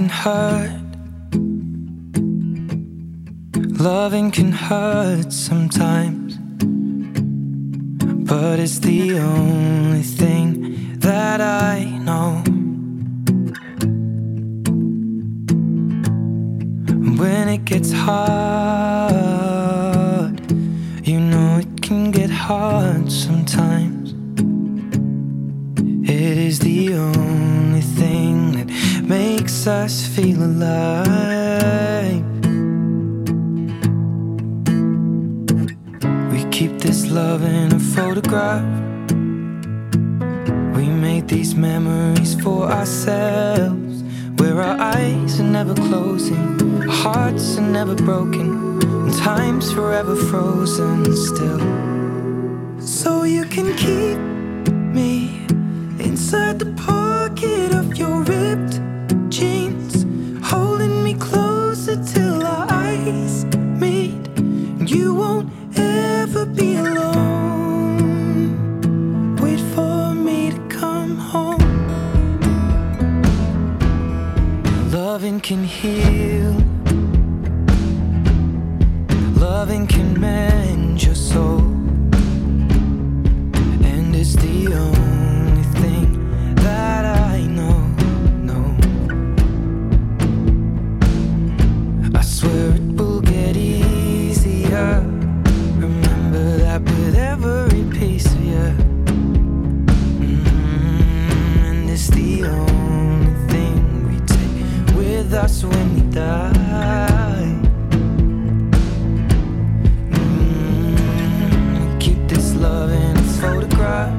can hurt. Loving can hurt sometimes, but it's the only thing that I know. When it gets hard, you know it can get hard. us feel alive. We keep this love in a photograph. We made these memories for ourselves. Where our eyes are never closing, our hearts are never broken, and time's forever frozen still. So you can keep me inside the pocket of your ripped Loving can heal. Loving can mend your soul. with us when we die. Mm, keep this love in a photograph.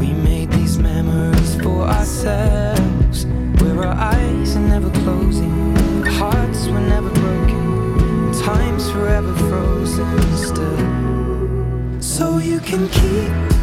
We made these memories for ourselves, where our eyes are never closing, hearts were never broken, time's forever frozen still. So you can keep.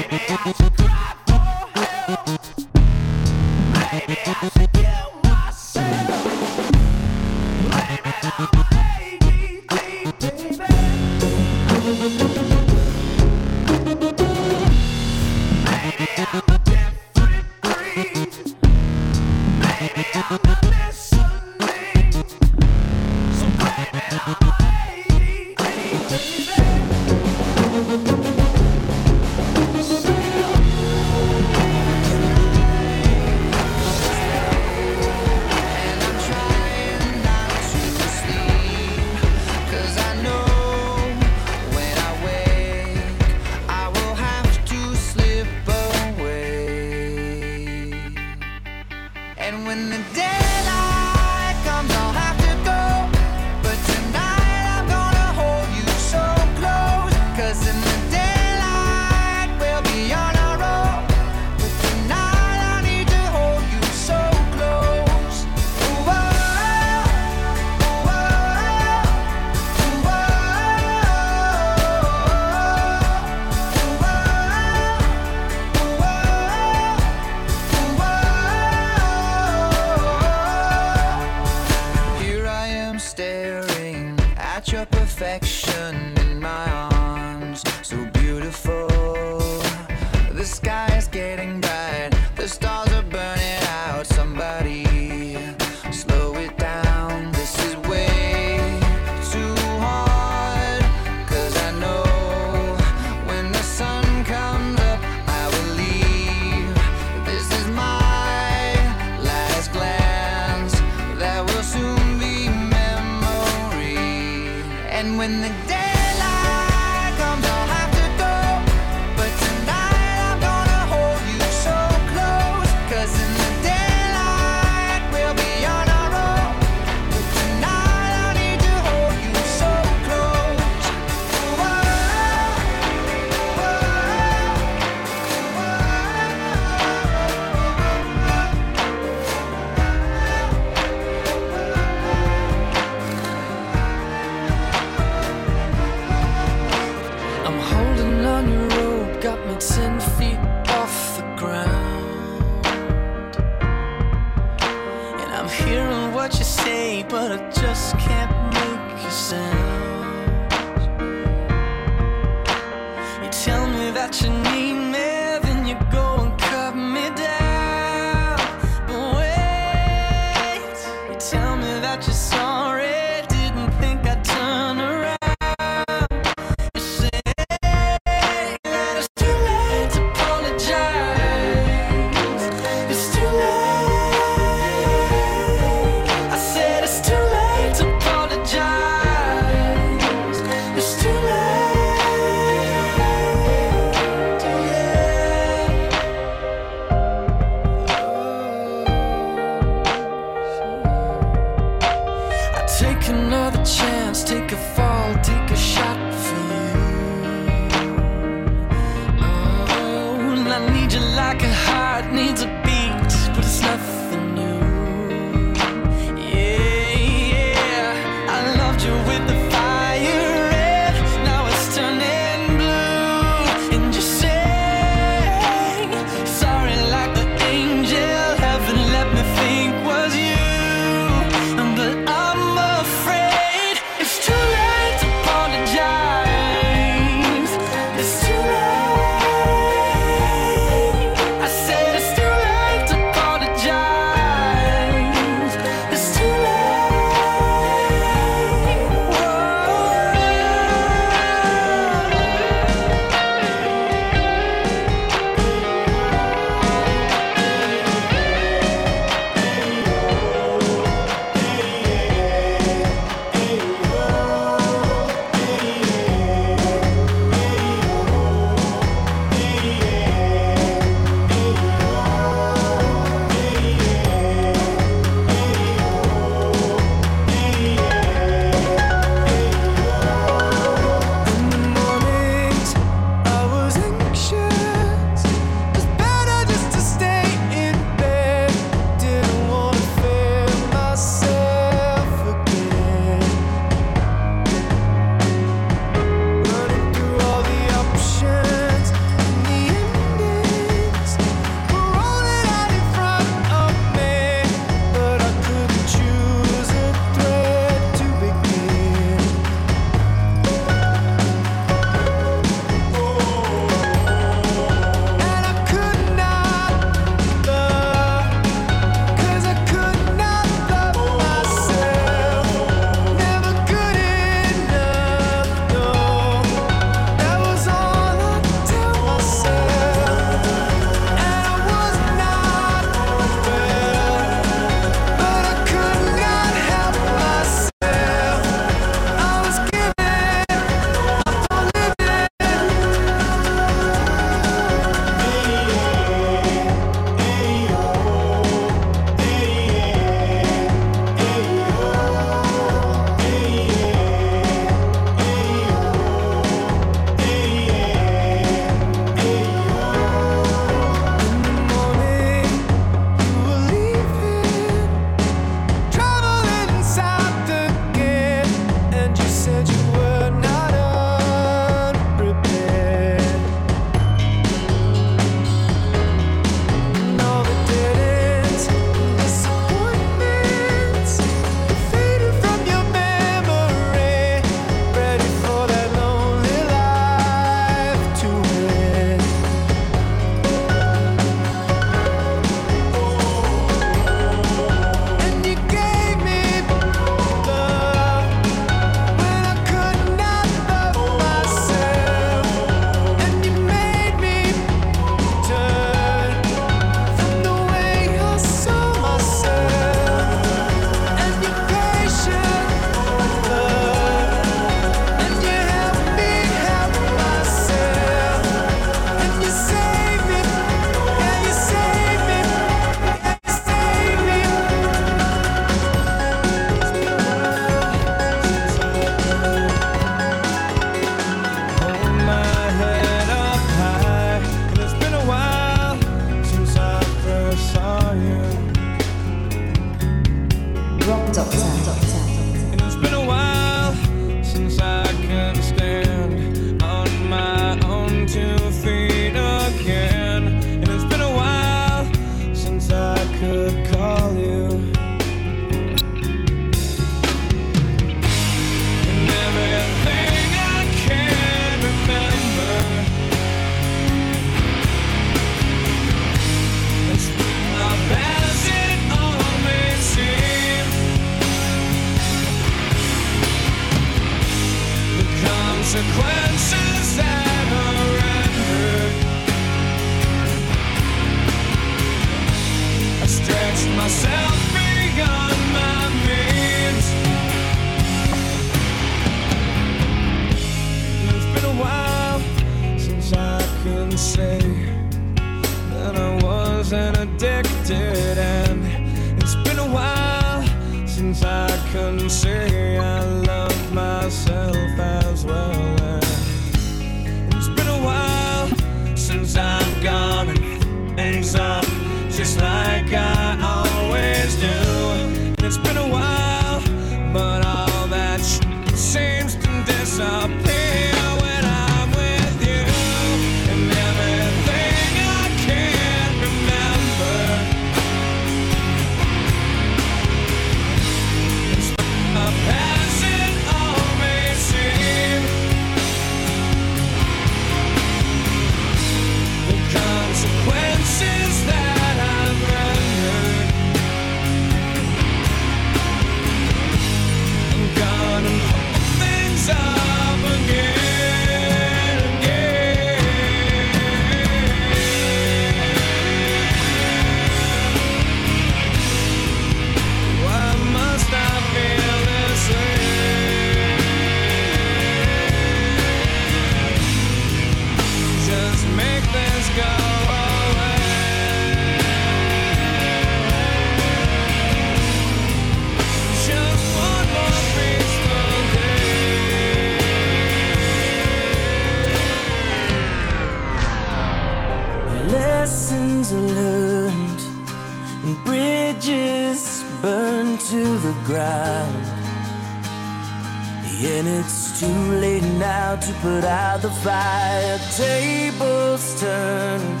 put out the fire, tables turned.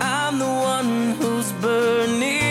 I'm the one who's burning.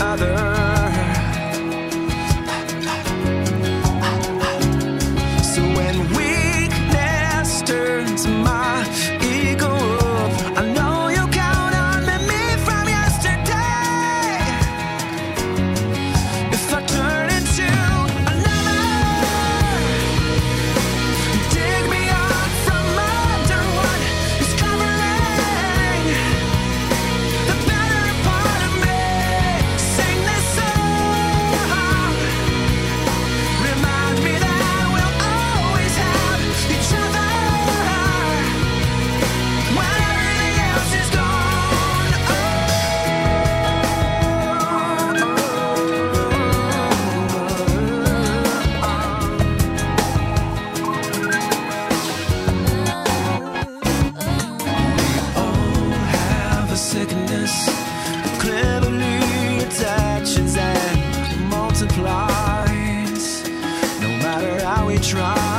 Other. Try,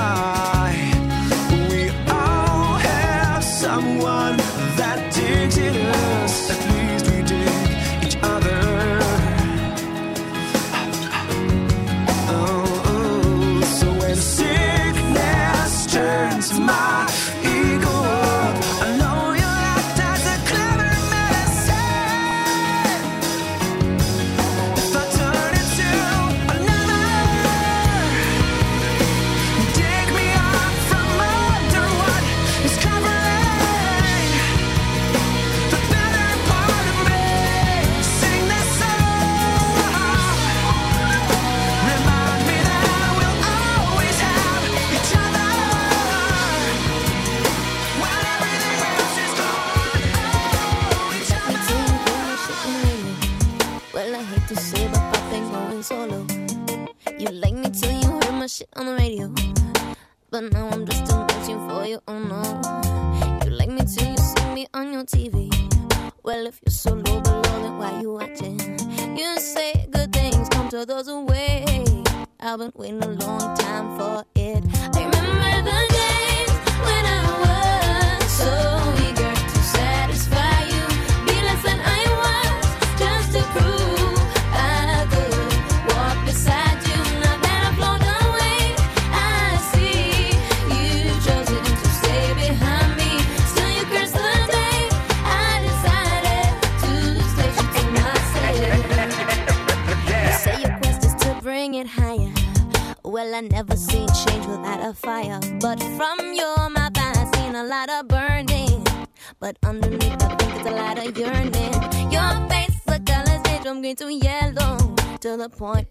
point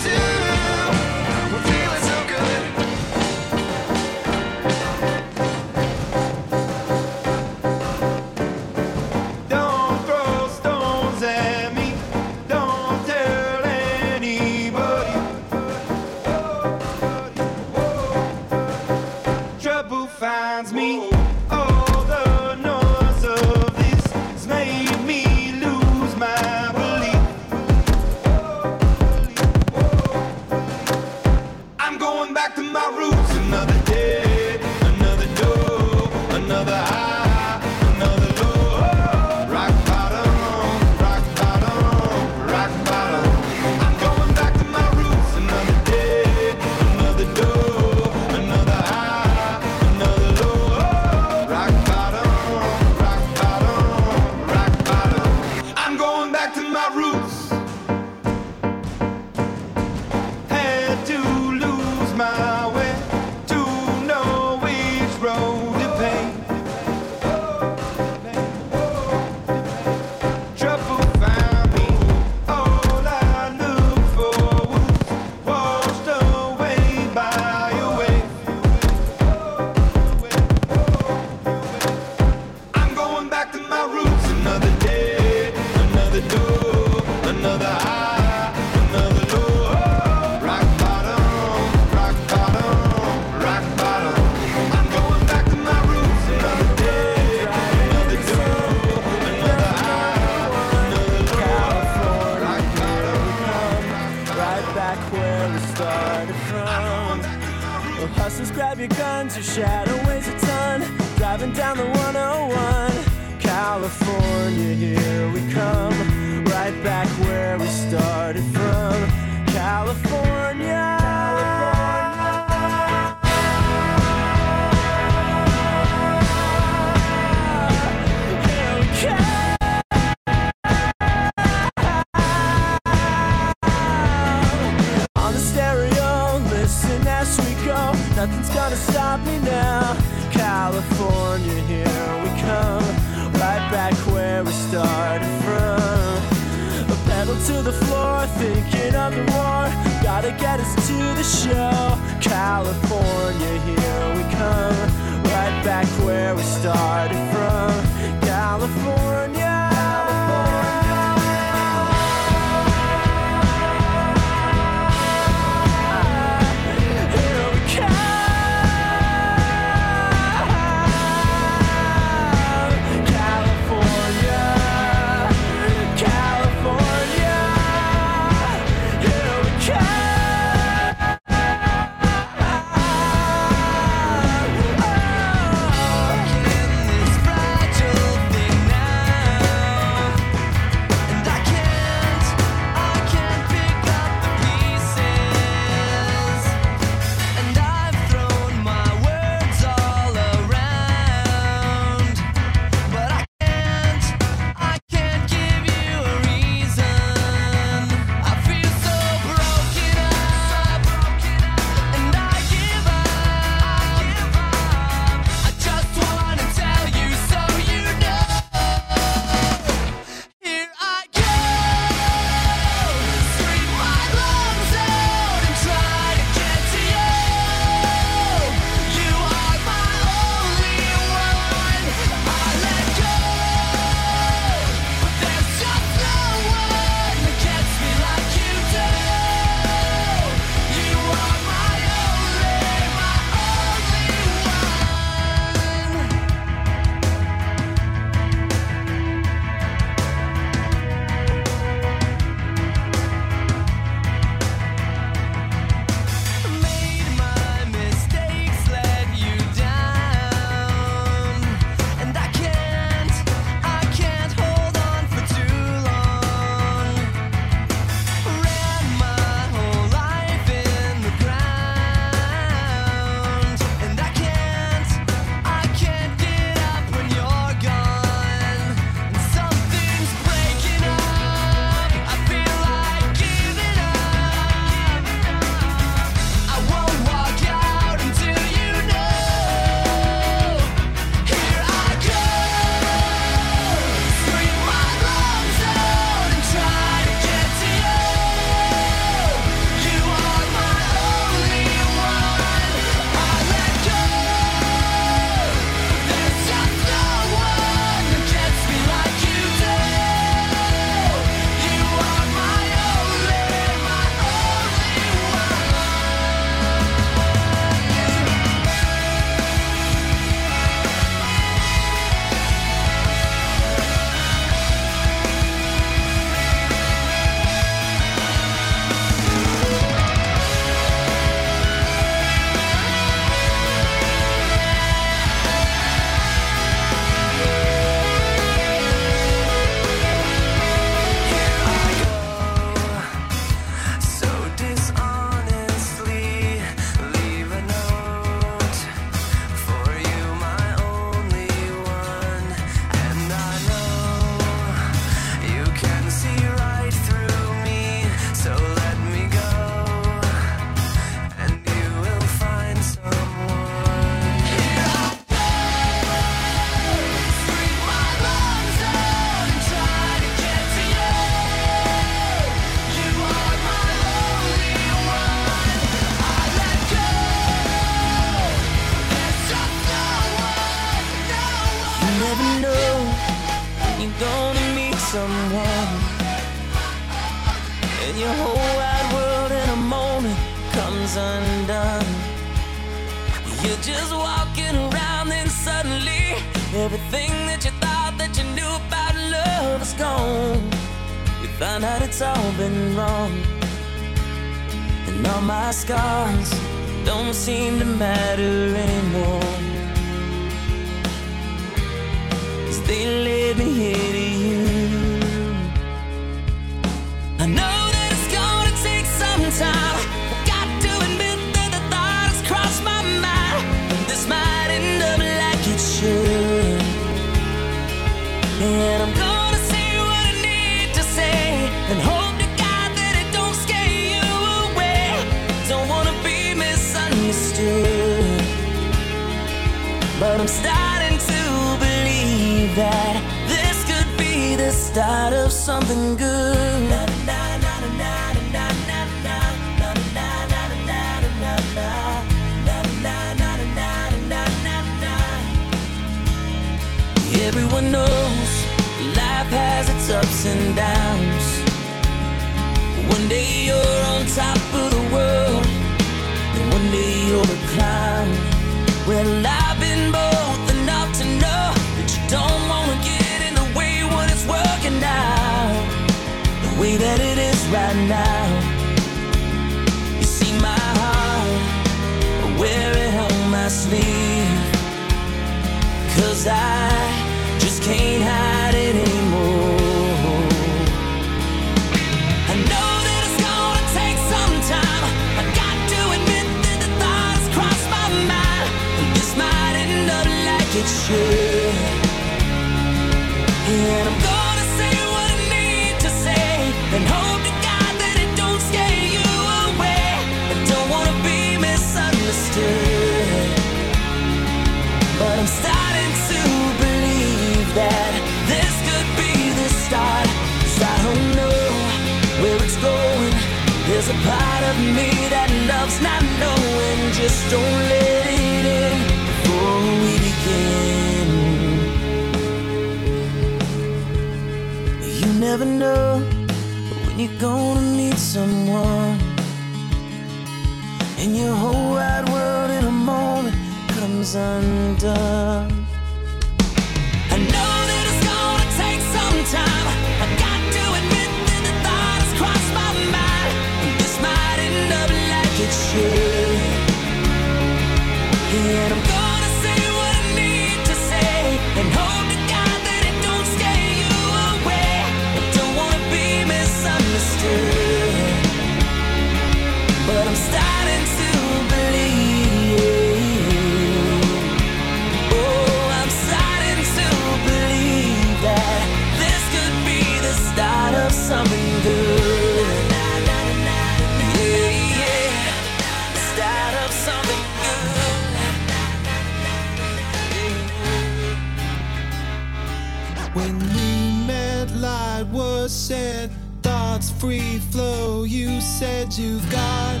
When we met, light was shed, thoughts free flow. You said you've got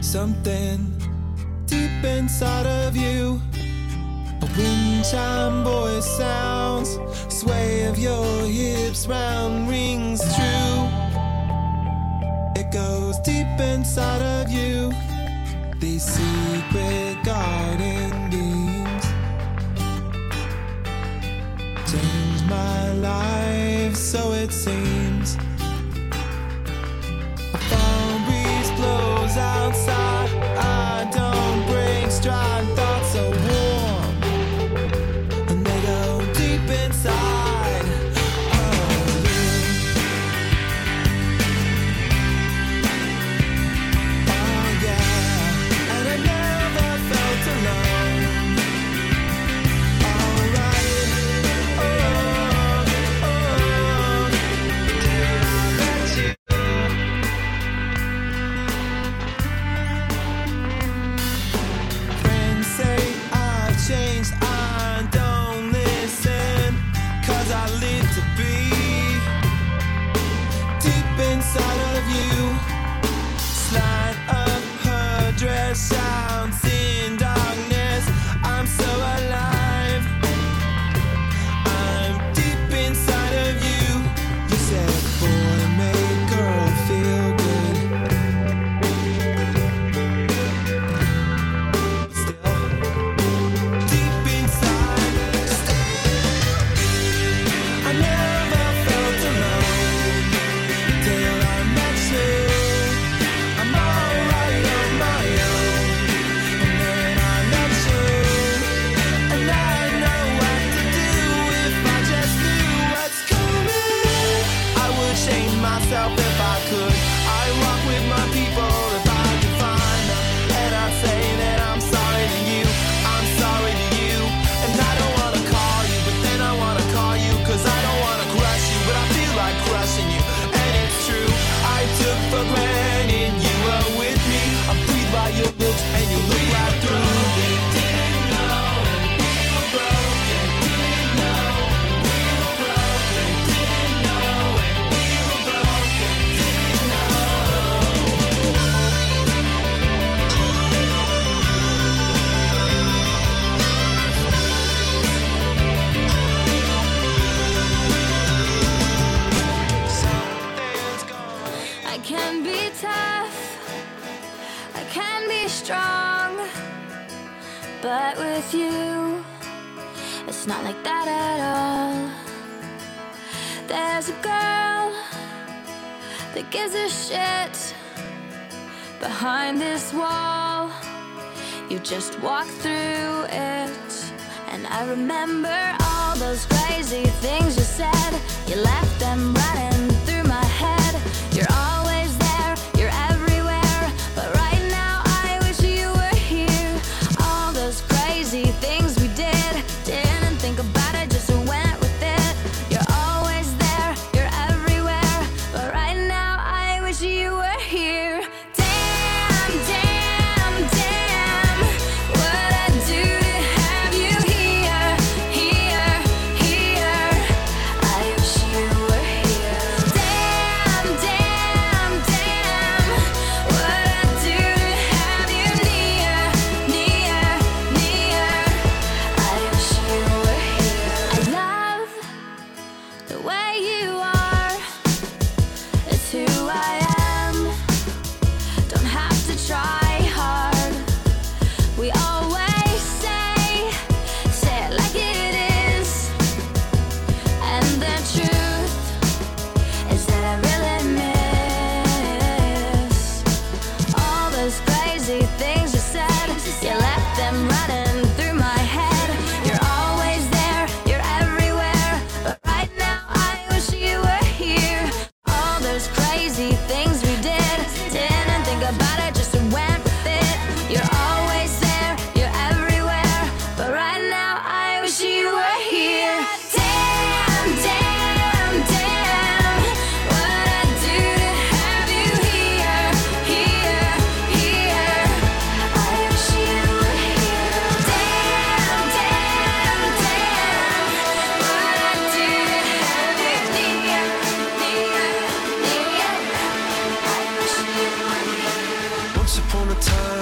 something deep inside of you. A wind chime voice sounds, sway of your hips round rings true. It goes deep inside of you, the secret garden. my life, so it seems. right with you. It's not like that at all. There's a girl that gives a shit behind this wall. You just walk through it. And I remember all those crazy things you said. You left them running.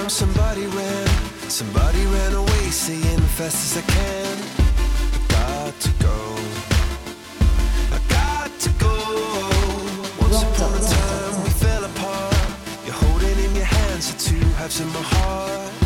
time somebody ran, somebody ran away, saying fast as I can. I got to go. I got to go. Once upon a time we fell apart. You're holding in your hands the two halves of my heart.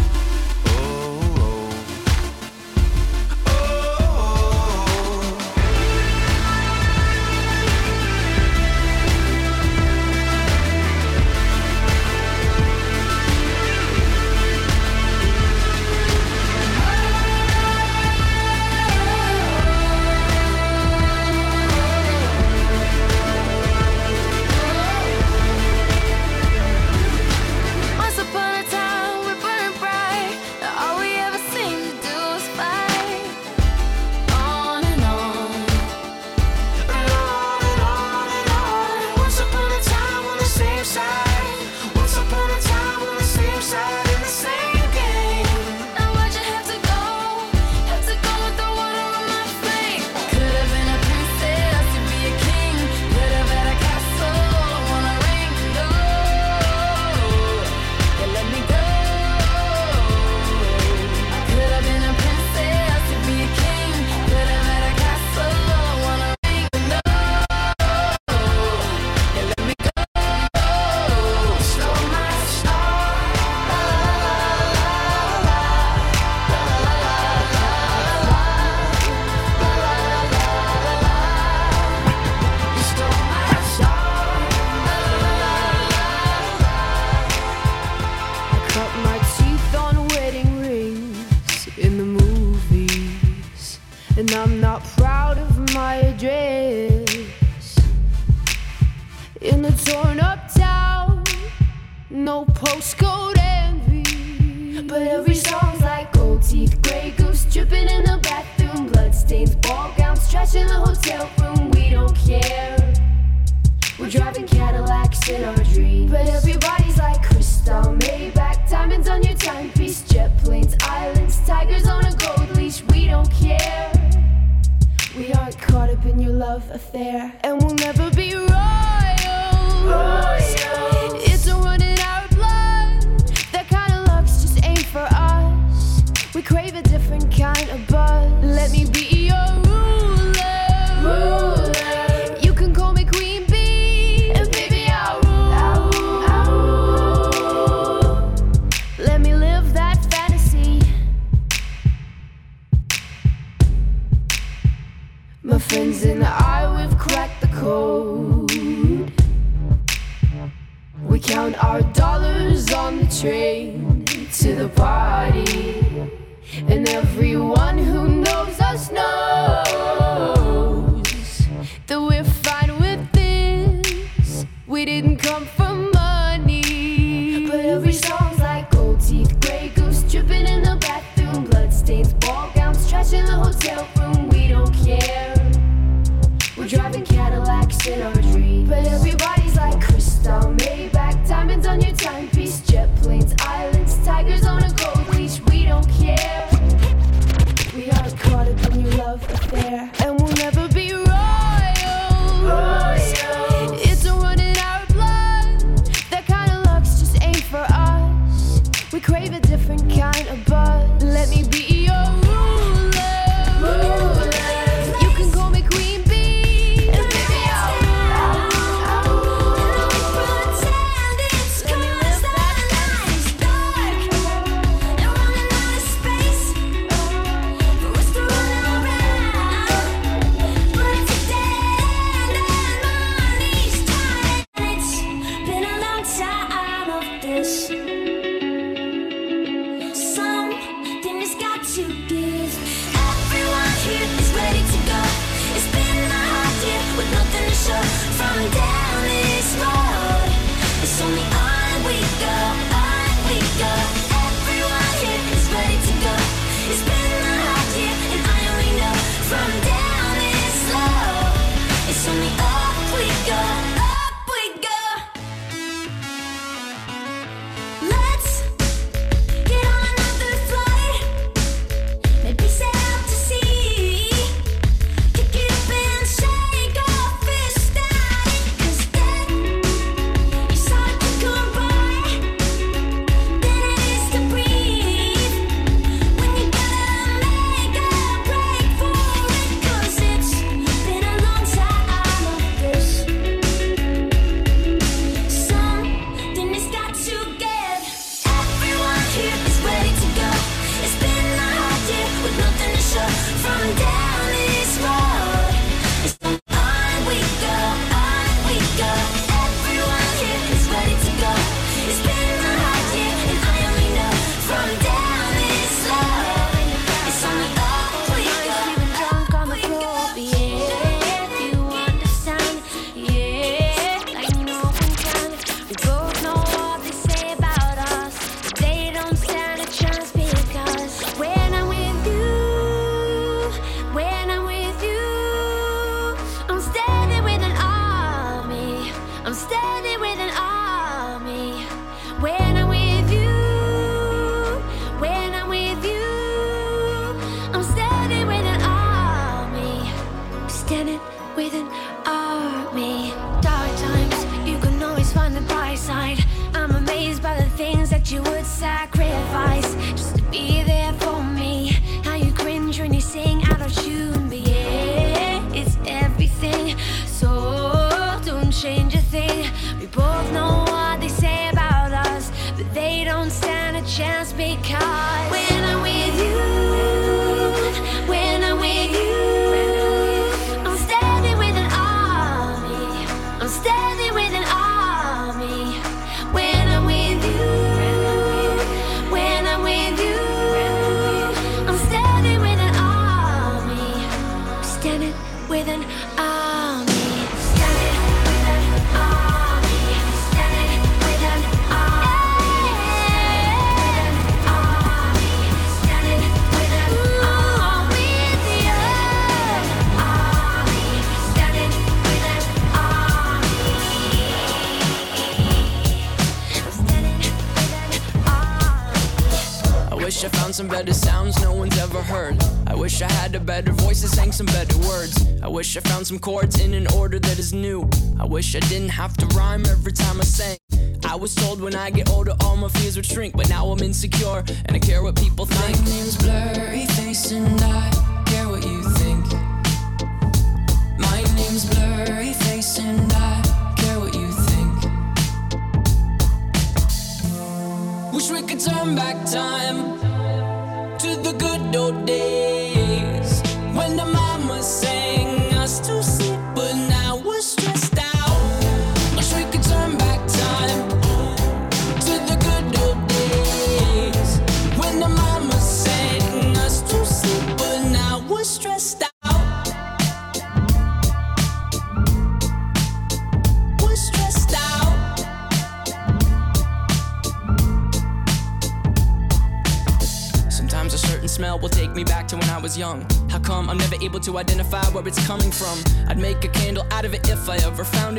down some chords in an order that is new. I wish I didn't have to rhyme every time I sang. I was told when I get older all my fears would shrink, but now I'm insecure and I care what people think. My name's Blurryface and I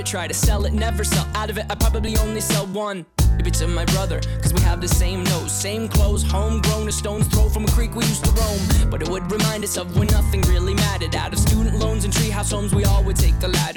try to sell it, never sell out of it. I probably only sell one. Maybe to my brother, cause we have the same nose, same clothes, homegrown, a stone's throw from a creek we used to roam. But it would remind us of when nothing really mattered. Out of student loans and treehouse homes, we all would take the ladder.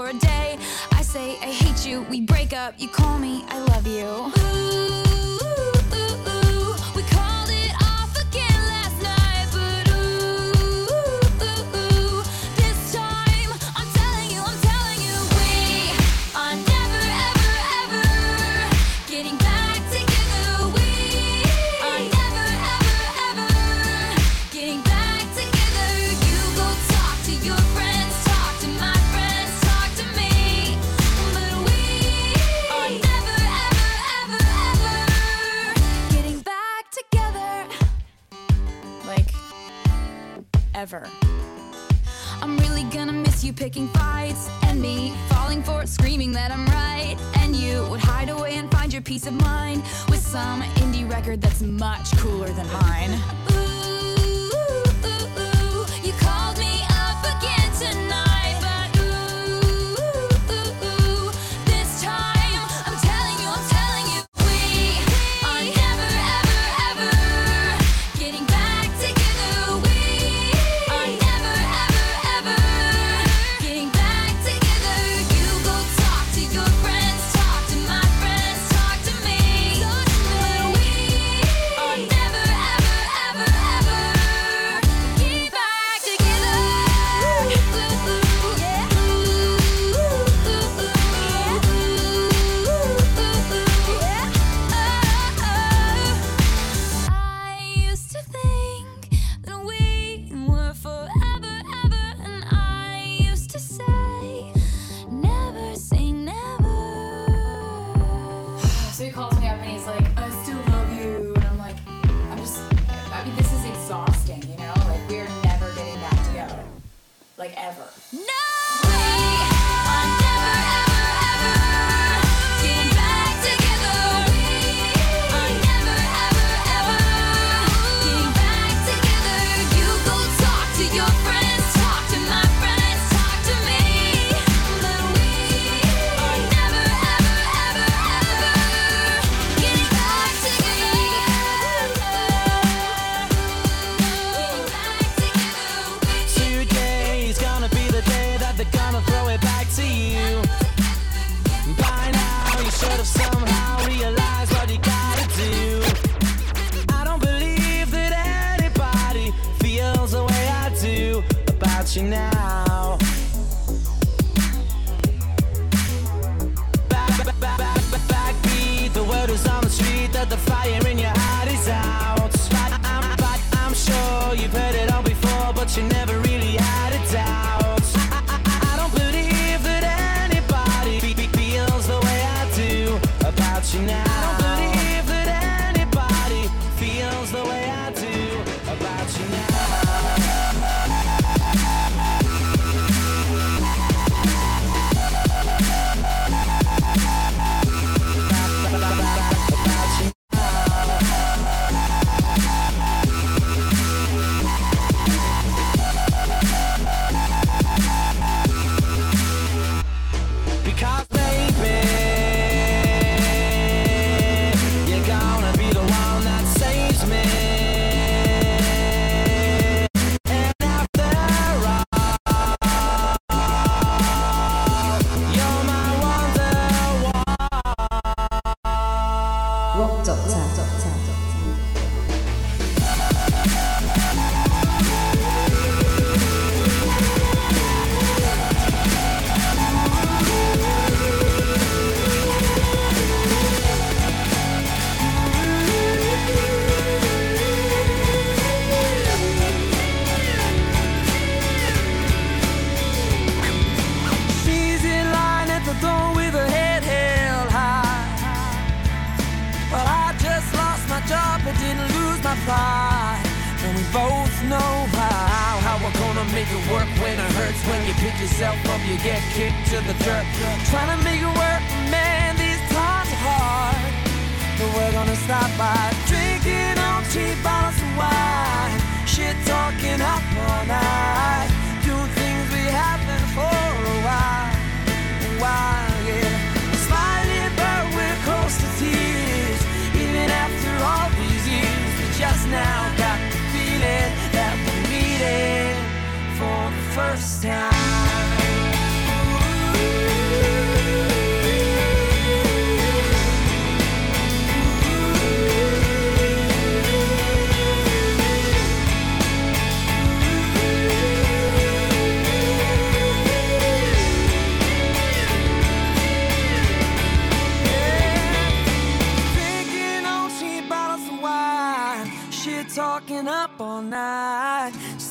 for a day. I say I hate you, we break up, you Call some indie record that's much cooler than mine.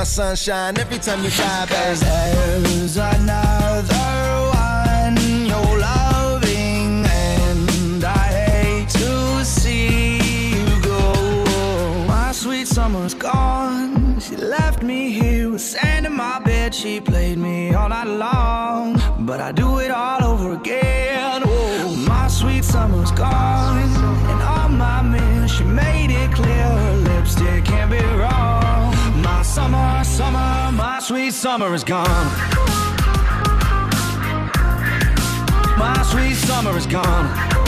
my sunshine every time you fly, baby. There's another one you're loving, and I hate to see you go. My sweet summer's gone. She left me here with sand in my bed. She played me all night long, but I do it all over again. Whoa. My sweet summer's gone. summer, my sweet summer is gone. My sweet summer is gone.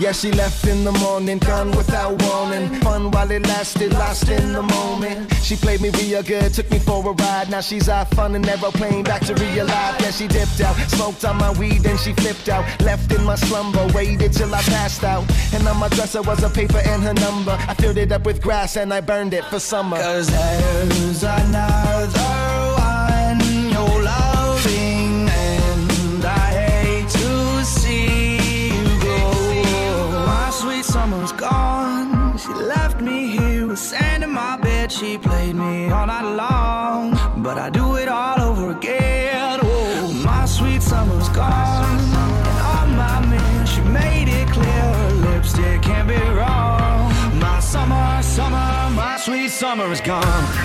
Yeah, she left in the morning, gone without warning. Fun while it lasted, lost in the moment. She played me real good, took me for a ride. Now she's out fun and never playing back to real life. Yeah, she dipped out, smoked on my weed, then she flipped out. Left in my slumber, waited till I passed out. And on my dresser was a paper and her number. I filled it up with grass and I burned it for summer. Cause hers are not. gone.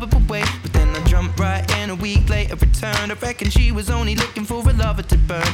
Would wait. But then I jumped right in a week later, returned. I reckon she was only looking for a lover to burn.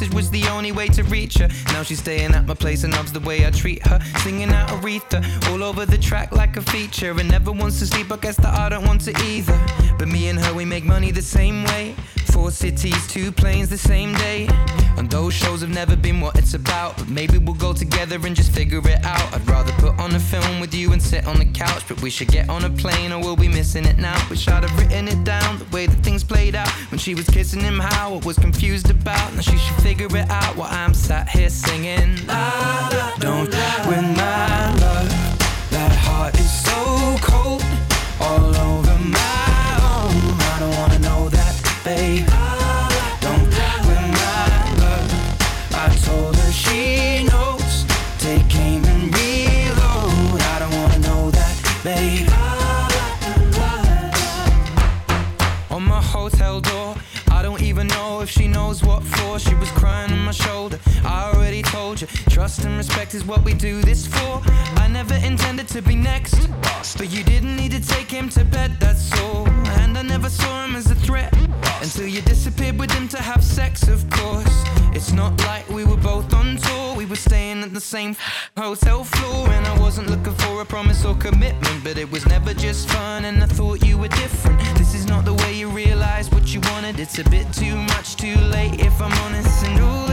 Message was the only way to reach her. Now she's staying at my place and loves the way I treat her. Singing out Aretha all over the track like a feature. And never wants to sleep, I guess that I don't want to either. But me and her, we make money the same way. Four cities, two planes the same day. And those shows have never been what it's about. But maybe we'll go together and just figure it out. I'd rather put on a film with you and sit on the couch. But we should get on a plane or we'll be missing it now. Wish I'd have written it down the way that things played out. When she was kissing him, how I was confused about. Now she should figure it out while I'm sat here singing. La, la, don't win my respect is what we do this for. I never intended to be next, but you didn't need to take him to bed, that's all. And I never saw him as a threat until you disappeared with him to have sex, of course. It's not like we were both on tour, we were staying at the same hotel floor. And I wasn't looking for a promise or commitment, but it was never just fun, and I thought you were different. This is not the way you realize what you wanted, it's a bit too much, too late if I'm honest. And all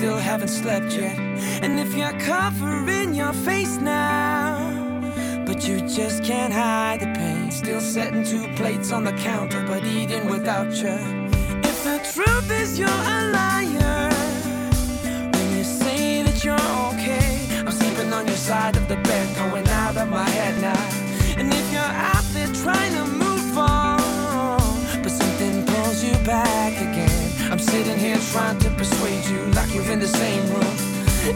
still haven't slept yet. And if you're covering your face now, but you just can't hide the pain, still setting two plates on the counter, but eating without you. If the truth is you're a liar, when you say that you're okay, I'm sleeping on your side of the bed, going out of my head now. And if you're out there trying to move on, but something pulls you back again, I'm sitting here trying to persuade you like you're in the same room.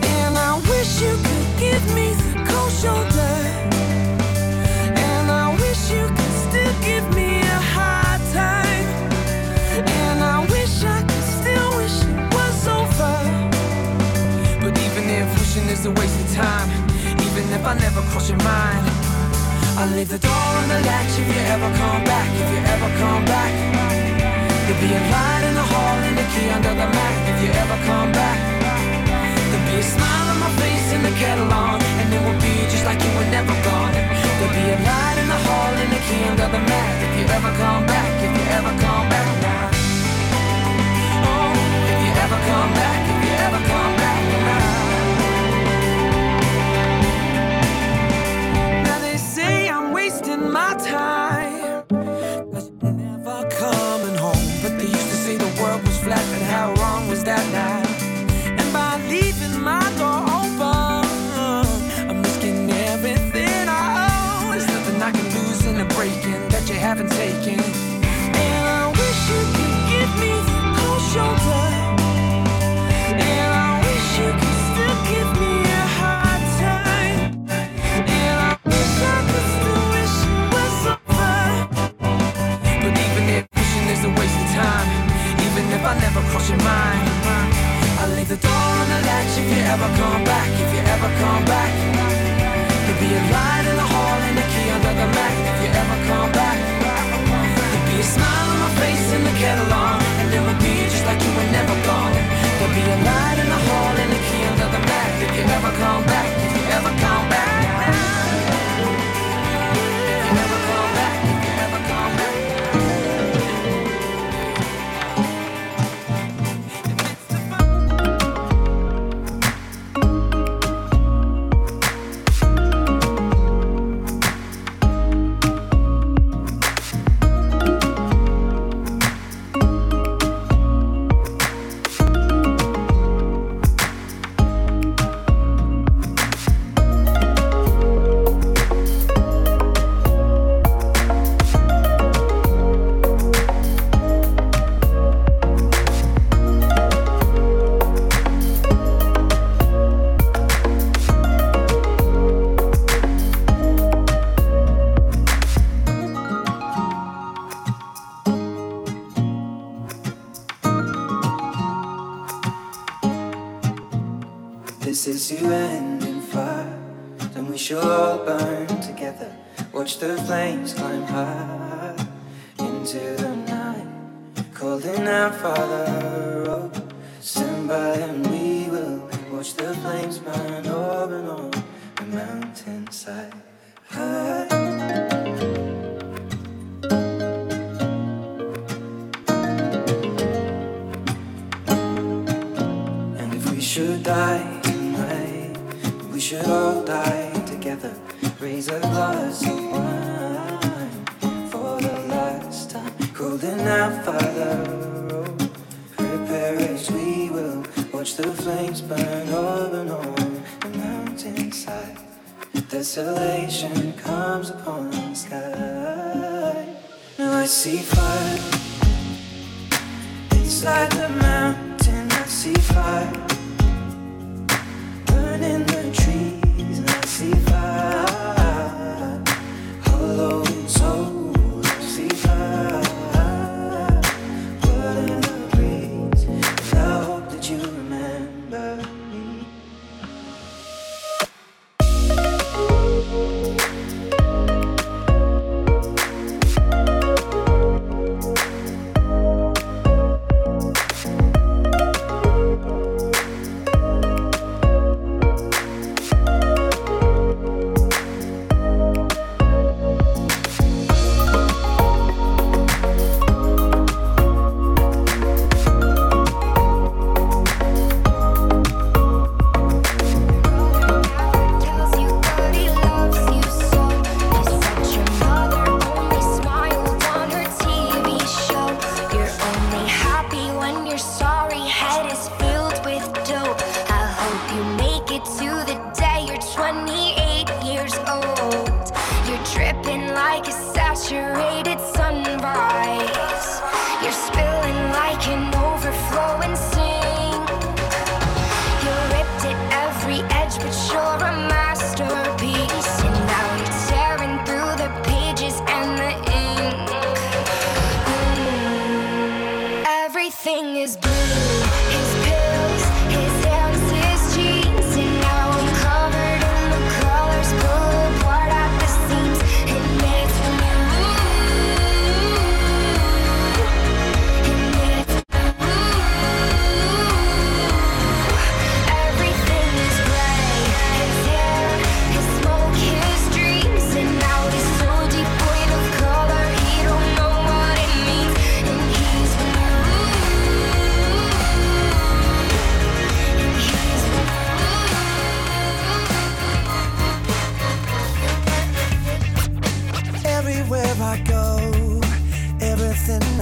And I wish you could give me the cold shoulder. And I wish you could still give me a hard time. And I wish I could still wish it was over. But even if wishing is a waste of time, even if I never cross your mind, I'll leave the door on the latch if you ever come back, if you ever come back. There'll be a light in the hall and a key under the mat you ever come back. There'll be a smile on my face and the kettle on, and it will be just like you were never gone. There'll be a light in the hall and the key under the mat if you ever come back, if you ever come back now. Oh, if you ever come back,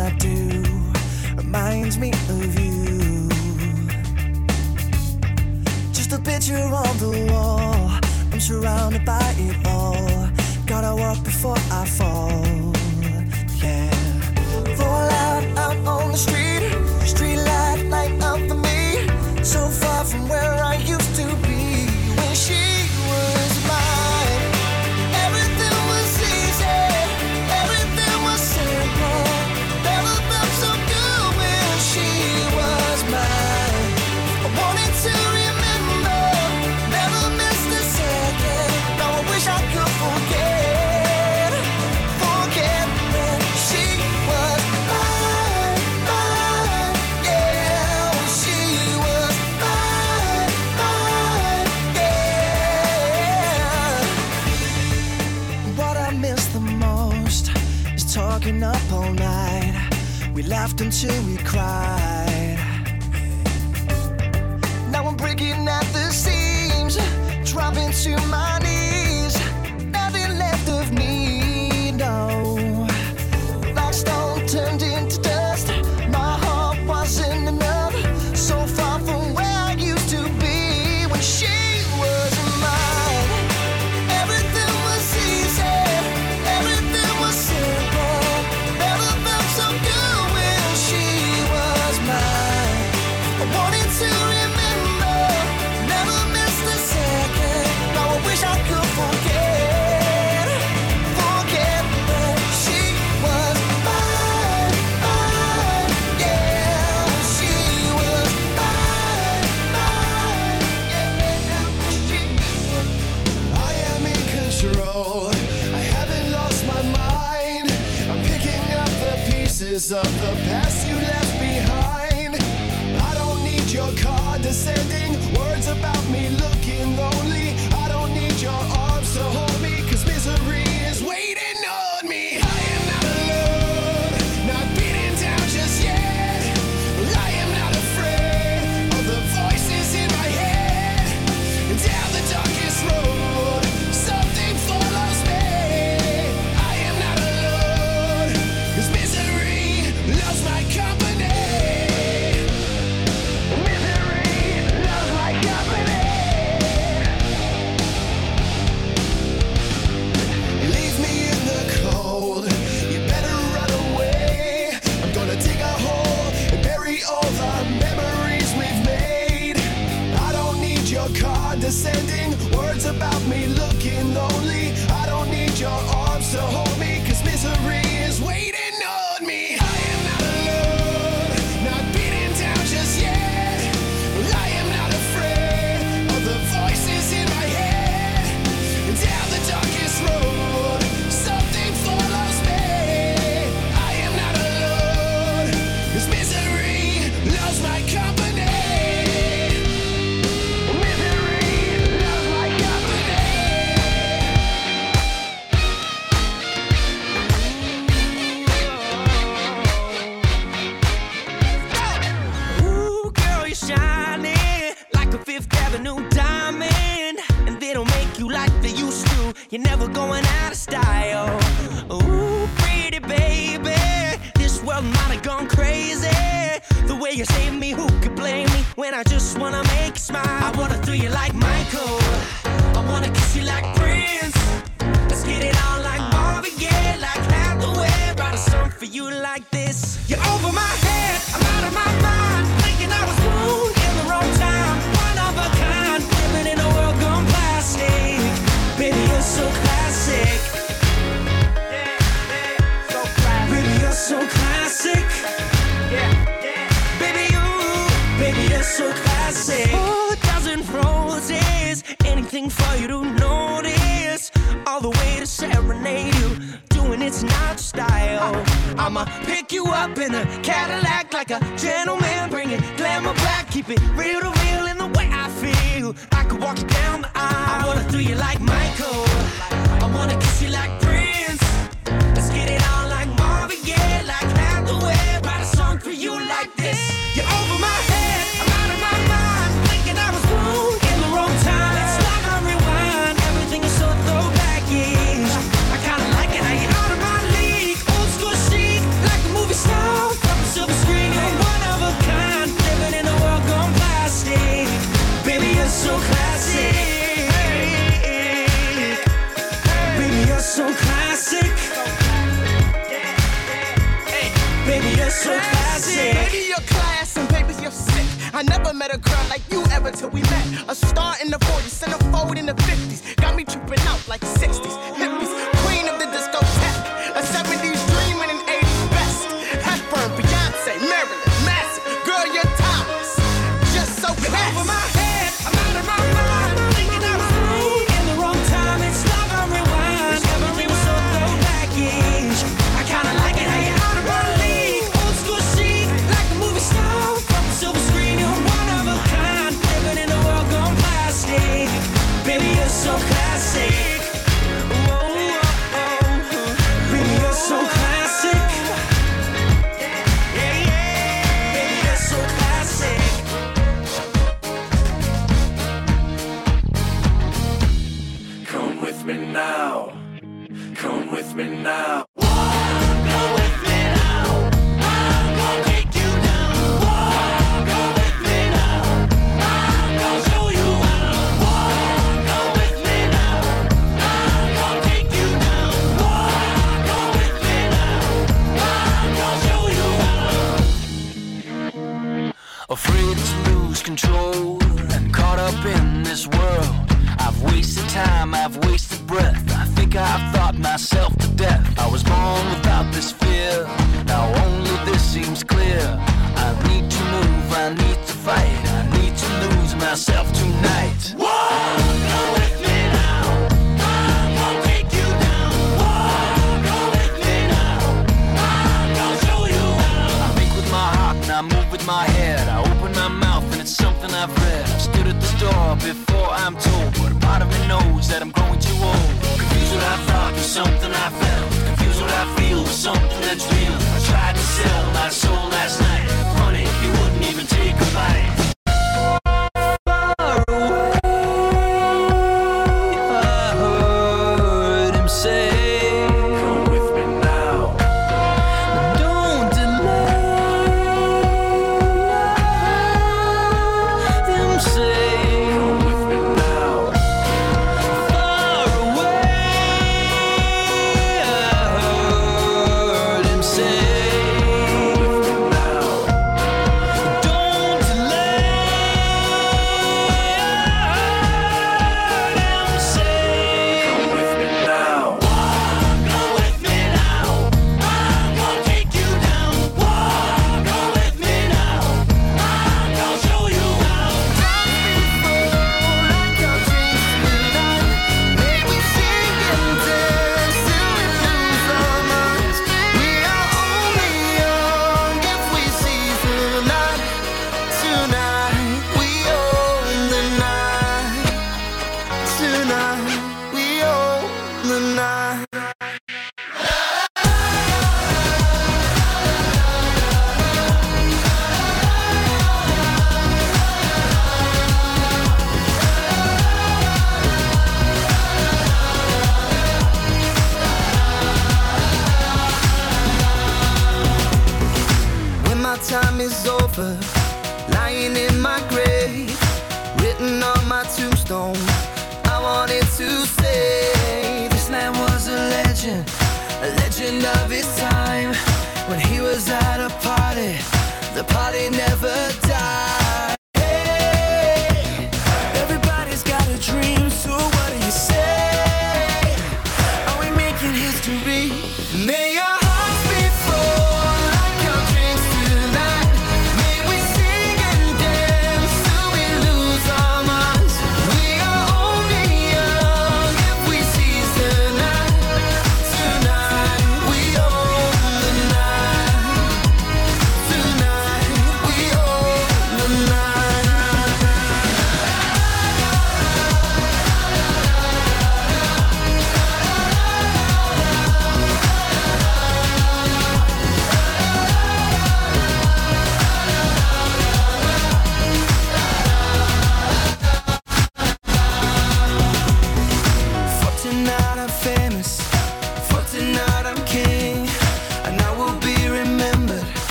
I do reminds me of you. Just a picture on the wall, I'm surrounded by it all. Gotta walk before I fall. Yeah, Fall out out on the street. should we so classic. Baby, you're class and baby, you're sick. I never met a girl like you ever till we met. A star in the 40s, and a centerfold in the 50s. Got me tripping out like 60s.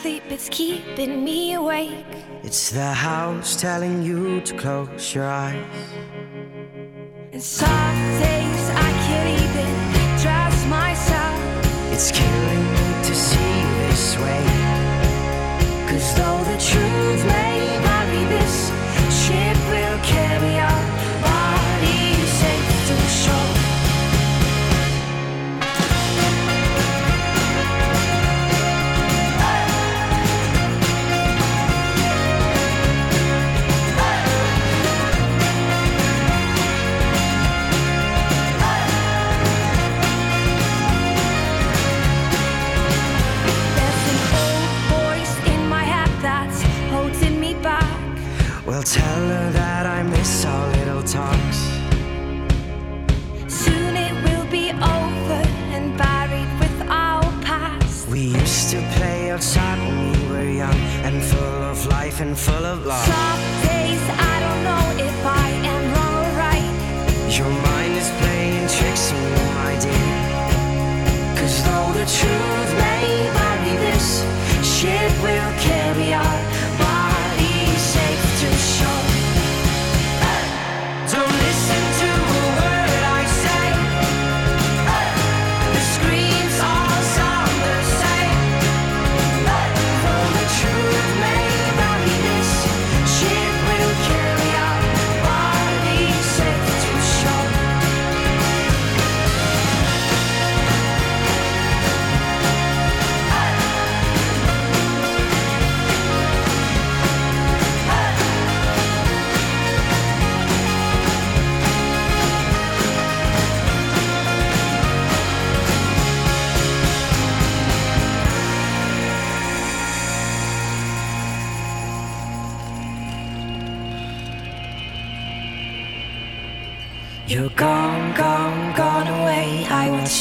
Sleep, it's keeping me awake. It's the house telling you to close your eyes. And some days I can't even trust myself. It's killing me to see you this way. Cause though the truth life and full of love. Some days I don't know if I am wrong or right. Your mind is playing tricks on you, my dear. Cause though the truth may vary, this ship will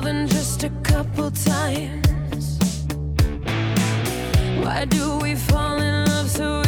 than just a couple times. Why do we fall in love so